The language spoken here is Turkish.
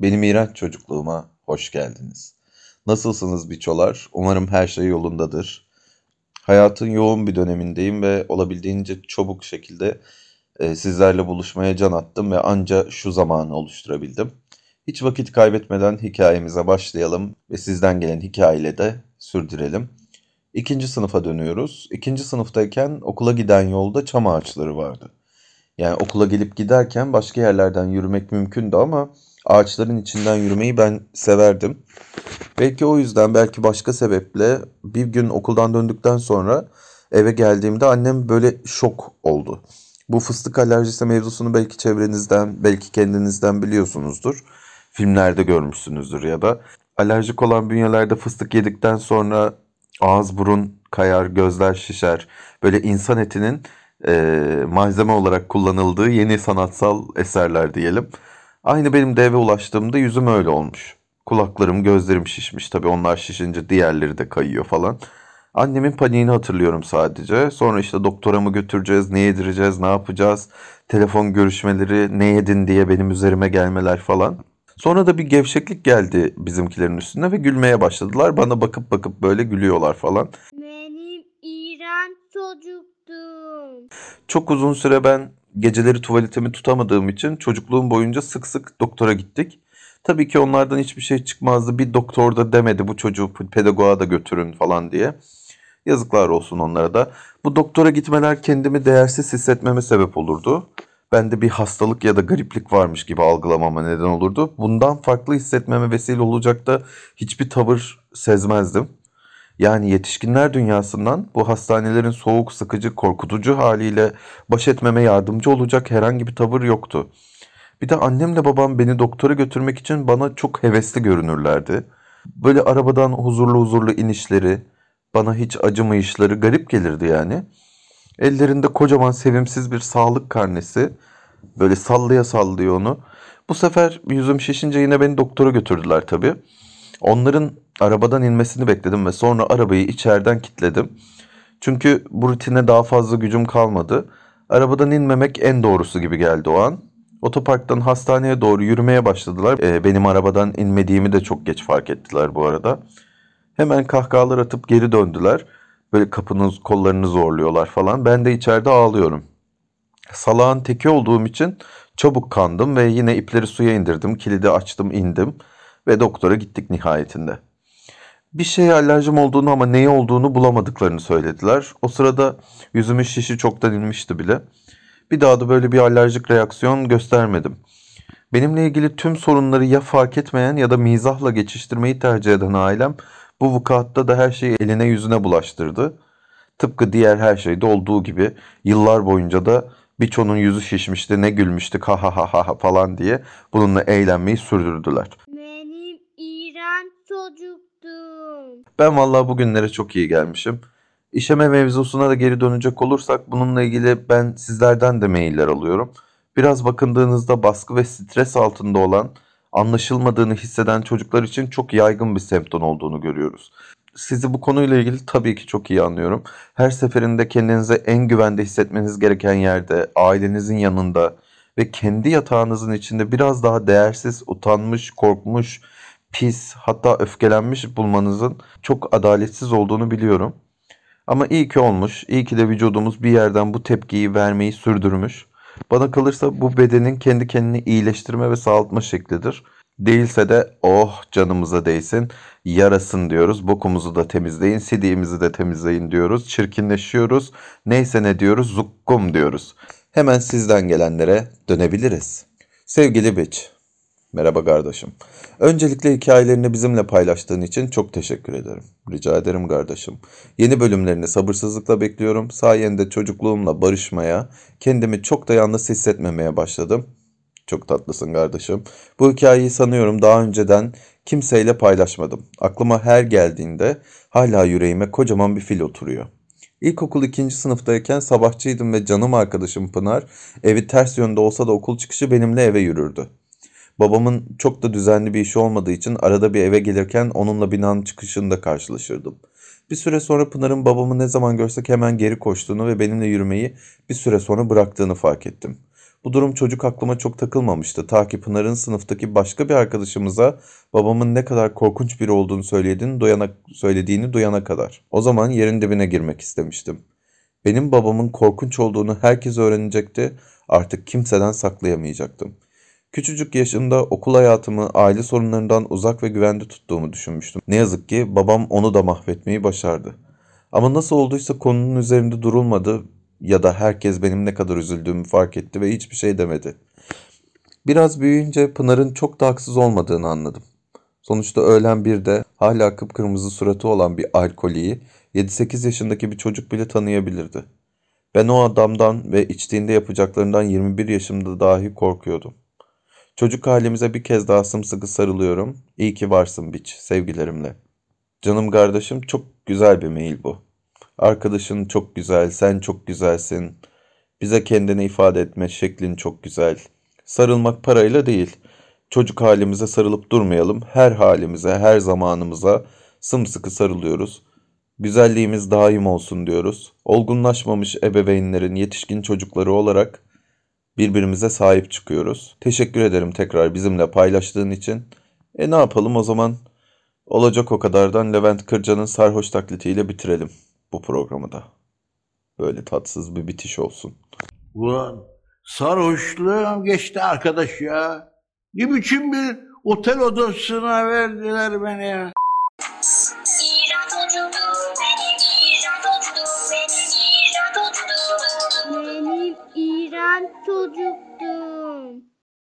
Benim iğrenç çocukluğuma hoş geldiniz. Nasılsınız biçolar? Umarım her şey yolundadır. Hayatın yoğun bir dönemindeyim ve olabildiğince çabuk şekilde e, sizlerle buluşmaya can attım ve anca şu zamanı oluşturabildim. Hiç vakit kaybetmeden hikayemize başlayalım ve sizden gelen hikayeyle de sürdürelim. İkinci sınıfa dönüyoruz. İkinci sınıftayken okula giden yolda çam ağaçları vardı. Yani okula gelip giderken başka yerlerden yürümek mümkündü ama ağaçların içinden yürümeyi ben severdim. Belki o yüzden belki başka sebeple bir gün okuldan döndükten sonra eve geldiğimde annem böyle şok oldu. Bu fıstık alerjisi mevzusunu belki çevrenizden, belki kendinizden biliyorsunuzdur. Filmlerde görmüşsünüzdür ya da. Alerjik olan bünyelerde fıstık yedikten sonra ağız burun kayar, gözler şişer. Böyle insan etinin e, malzeme olarak kullanıldığı yeni sanatsal eserler diyelim. Aynı benim de eve ulaştığımda yüzüm öyle olmuş. Kulaklarım, gözlerim şişmiş. Tabii onlar şişince diğerleri de kayıyor falan. Annemin paniğini hatırlıyorum sadece. Sonra işte doktora mı götüreceğiz, ne yedireceğiz, ne yapacağız? Telefon görüşmeleri, ne yedin diye benim üzerime gelmeler falan. Sonra da bir gevşeklik geldi bizimkilerin üstüne ve gülmeye başladılar. Bana bakıp bakıp böyle gülüyorlar falan. Benim iğrenç çocuktum. Çok uzun süre ben geceleri tuvaletimi tutamadığım için çocukluğum boyunca sık sık doktora gittik. Tabii ki onlardan hiçbir şey çıkmazdı. Bir doktor da demedi bu çocuğu pedagoğa da götürün falan diye. Yazıklar olsun onlara da. Bu doktora gitmeler kendimi değersiz hissetmeme sebep olurdu. Bende bir hastalık ya da gariplik varmış gibi algılamama neden olurdu. Bundan farklı hissetmeme vesile olacak da hiçbir tavır sezmezdim. Yani yetişkinler dünyasından bu hastanelerin soğuk, sıkıcı, korkutucu haliyle baş etmeme yardımcı olacak herhangi bir tavır yoktu. Bir de annemle babam beni doktora götürmek için bana çok hevesli görünürlerdi. Böyle arabadan huzurlu huzurlu inişleri, bana hiç acımayışları garip gelirdi yani. Ellerinde kocaman sevimsiz bir sağlık karnesi. Böyle sallaya sallıyor onu. Bu sefer yüzüm şişince yine beni doktora götürdüler tabii. Onların arabadan inmesini bekledim ve sonra arabayı içeriden kilitledim. Çünkü bu rutine daha fazla gücüm kalmadı. Arabadan inmemek en doğrusu gibi geldi o an. Otoparktan hastaneye doğru yürümeye başladılar. Ee, benim arabadan inmediğimi de çok geç fark ettiler bu arada. Hemen kahkahalar atıp geri döndüler. Böyle kapınız kollarını zorluyorlar falan. Ben de içeride ağlıyorum. Salağın teki olduğum için çabuk kandım ve yine ipleri suya indirdim. Kilidi açtım indim ve doktora gittik nihayetinde. Bir şeye alerjim olduğunu ama neyi olduğunu bulamadıklarını söylediler. O sırada yüzümün şişi çoktan inmişti bile. Bir daha da böyle bir alerjik reaksiyon göstermedim. Benimle ilgili tüm sorunları ya fark etmeyen ya da mizahla geçiştirmeyi tercih eden ailem bu vukuatta da her şeyi eline yüzüne bulaştırdı. Tıpkı diğer her şeyde olduğu gibi yıllar boyunca da birçoğunun yüzü şişmişti, ne gülmüştük ha ha ha ha falan diye bununla eğlenmeyi sürdürdüler. Çocuktum. Ben vallahi bugünlere çok iyi gelmişim. İşeme mevzusuna da geri dönecek olursak bununla ilgili ben sizlerden de mailler alıyorum. Biraz bakındığınızda baskı ve stres altında olan, anlaşılmadığını hisseden çocuklar için çok yaygın bir semptom olduğunu görüyoruz. Sizi bu konuyla ilgili tabii ki çok iyi anlıyorum. Her seferinde kendinize en güvende hissetmeniz gereken yerde, ailenizin yanında ve kendi yatağınızın içinde biraz daha değersiz, utanmış, korkmuş, pis, hatta öfkelenmiş bulmanızın çok adaletsiz olduğunu biliyorum. Ama iyi ki olmuş, iyi ki de vücudumuz bir yerden bu tepkiyi vermeyi sürdürmüş. Bana kalırsa bu bedenin kendi kendini iyileştirme ve sağaltma şeklidir. Değilse de oh canımıza değsin, yarasın diyoruz. Bokumuzu da temizleyin, sidiğimizi de temizleyin diyoruz. Çirkinleşiyoruz. Neyse ne diyoruz, zukkum diyoruz. Hemen sizden gelenlere dönebiliriz. Sevgili Biç, merhaba kardeşim. Öncelikle hikayelerini bizimle paylaştığın için çok teşekkür ederim. Rica ederim kardeşim. Yeni bölümlerini sabırsızlıkla bekliyorum. Sayende çocukluğumla barışmaya, kendimi çok da yalnız hissetmemeye başladım. Çok tatlısın kardeşim. Bu hikayeyi sanıyorum daha önceden kimseyle paylaşmadım. Aklıma her geldiğinde hala yüreğime kocaman bir fil oturuyor. İlkokul ikinci sınıftayken sabahçıydım ve canım arkadaşım Pınar evi ters yönde olsa da okul çıkışı benimle eve yürürdü. Babamın çok da düzenli bir işi olmadığı için arada bir eve gelirken onunla binanın çıkışında karşılaşırdım. Bir süre sonra Pınar'ın babamı ne zaman görsek hemen geri koştuğunu ve benimle yürümeyi bir süre sonra bıraktığını fark ettim. Bu durum çocuk aklıma çok takılmamıştı. Ta ki Pınar'ın sınıftaki başka bir arkadaşımıza babamın ne kadar korkunç biri olduğunu söylediğini duyana, söylediğini duyana kadar. O zaman yerin dibine girmek istemiştim. Benim babamın korkunç olduğunu herkes öğrenecekti. Artık kimseden saklayamayacaktım. Küçücük yaşımda okul hayatımı aile sorunlarından uzak ve güvende tuttuğumu düşünmüştüm. Ne yazık ki babam onu da mahvetmeyi başardı. Ama nasıl olduysa konunun üzerinde durulmadı ya da herkes benim ne kadar üzüldüğümü fark etti ve hiçbir şey demedi. Biraz büyüyünce Pınar'ın çok da haksız olmadığını anladım. Sonuçta öğlen birde hala kıpkırmızı suratı olan bir alkoliyi 7-8 yaşındaki bir çocuk bile tanıyabilirdi. Ben o adamdan ve içtiğinde yapacaklarından 21 yaşımda dahi korkuyordum. Çocuk halimize bir kez daha sımsıkı sarılıyorum. İyi ki varsın biç, sevgilerimle. Canım kardeşim çok güzel bir mail bu. Arkadaşın çok güzel, sen çok güzelsin. Bize kendini ifade etme şeklin çok güzel. Sarılmak parayla değil. Çocuk halimize sarılıp durmayalım. Her halimize, her zamanımıza sımsıkı sarılıyoruz. Güzelliğimiz daim olsun diyoruz. Olgunlaşmamış ebeveynlerin yetişkin çocukları olarak birbirimize sahip çıkıyoruz. Teşekkür ederim tekrar bizimle paylaştığın için. E ne yapalım o zaman? Olacak o kadardan Levent Kırca'nın sarhoş taklitiyle bitirelim bu programı da. Böyle tatsız bir bitiş olsun. Ulan sarhoşluğum geçti arkadaş ya. Ne biçim bir otel odasına verdiler beni ya. Çocukluğum